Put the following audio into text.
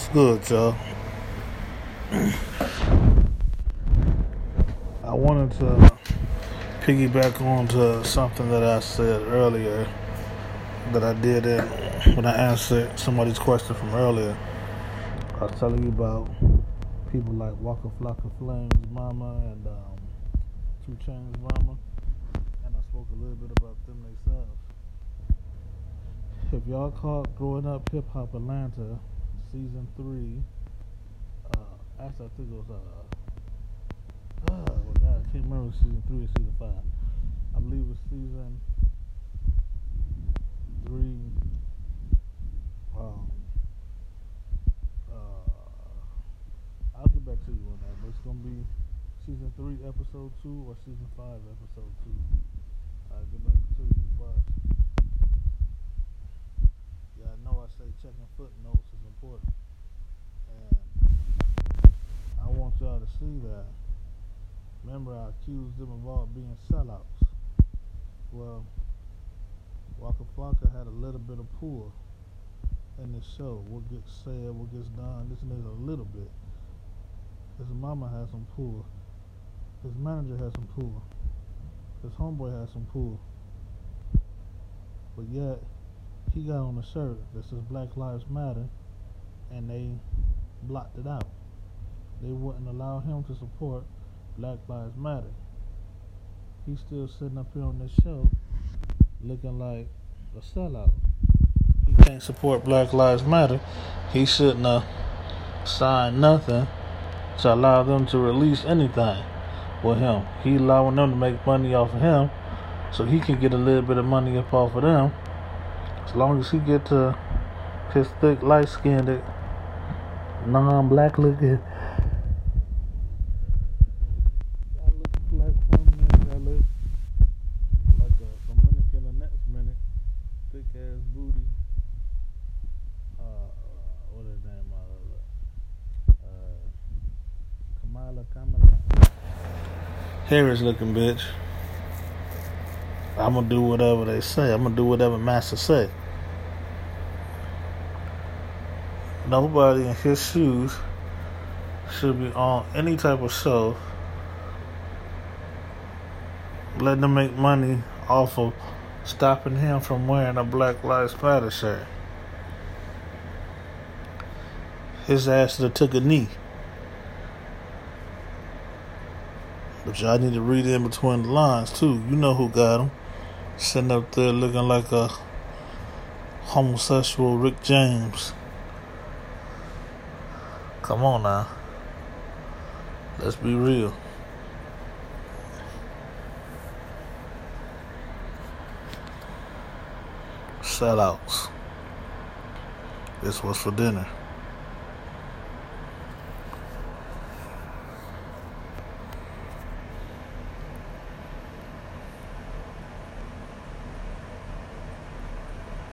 What's good, y'all? I wanted to piggyback on to something that I said earlier that I did it when I answered somebody's question from earlier. I was telling you about people like Waka Flocka Flame's mama and um, 2 Chainz mama, and I spoke a little bit about them themselves. If y'all caught Growing Up Hip Hop Atlanta, season three, uh, actually I think it was uh, oh my god, I can't remember season three or season five. I believe it was season three. Um, I'll get back to you on that, but it's gonna be season three, episode two, or season five, episode two. I'll get back to you, but yeah, I know I say checking footnotes important, I want y'all to see that. Remember, I accused them of all being sellouts. Well, Waka Flocka had a little bit of pull in this show. What gets said, what gets done, this this a little bit. His mama has some pull. His manager has some pull. His homeboy has some pull. But yet, he got on a shirt that says Black Lives Matter, and they blocked it out. They wouldn't allow him to support Black Lives Matter. He's still sitting up here on this show looking like a sellout. He can't support Black Lives Matter. He shouldn't have signed nothing to allow them to release anything with him. He allowing them to make money off of him so he can get a little bit of money up off of them. As long as he get to his thick, light skinned, non black looking Harris looking bitch. I'm gonna do whatever they say. I'm gonna do whatever Master say. Nobody in his shoes should be on any type of show letting them make money off of stopping him from wearing a Black Lives Matter shirt. His ass have took a knee. But y'all need to read in between the lines too. You know who got him. Sitting up there looking like a homosexual Rick James. Come on now. Let's be real. Sellouts. This was for dinner.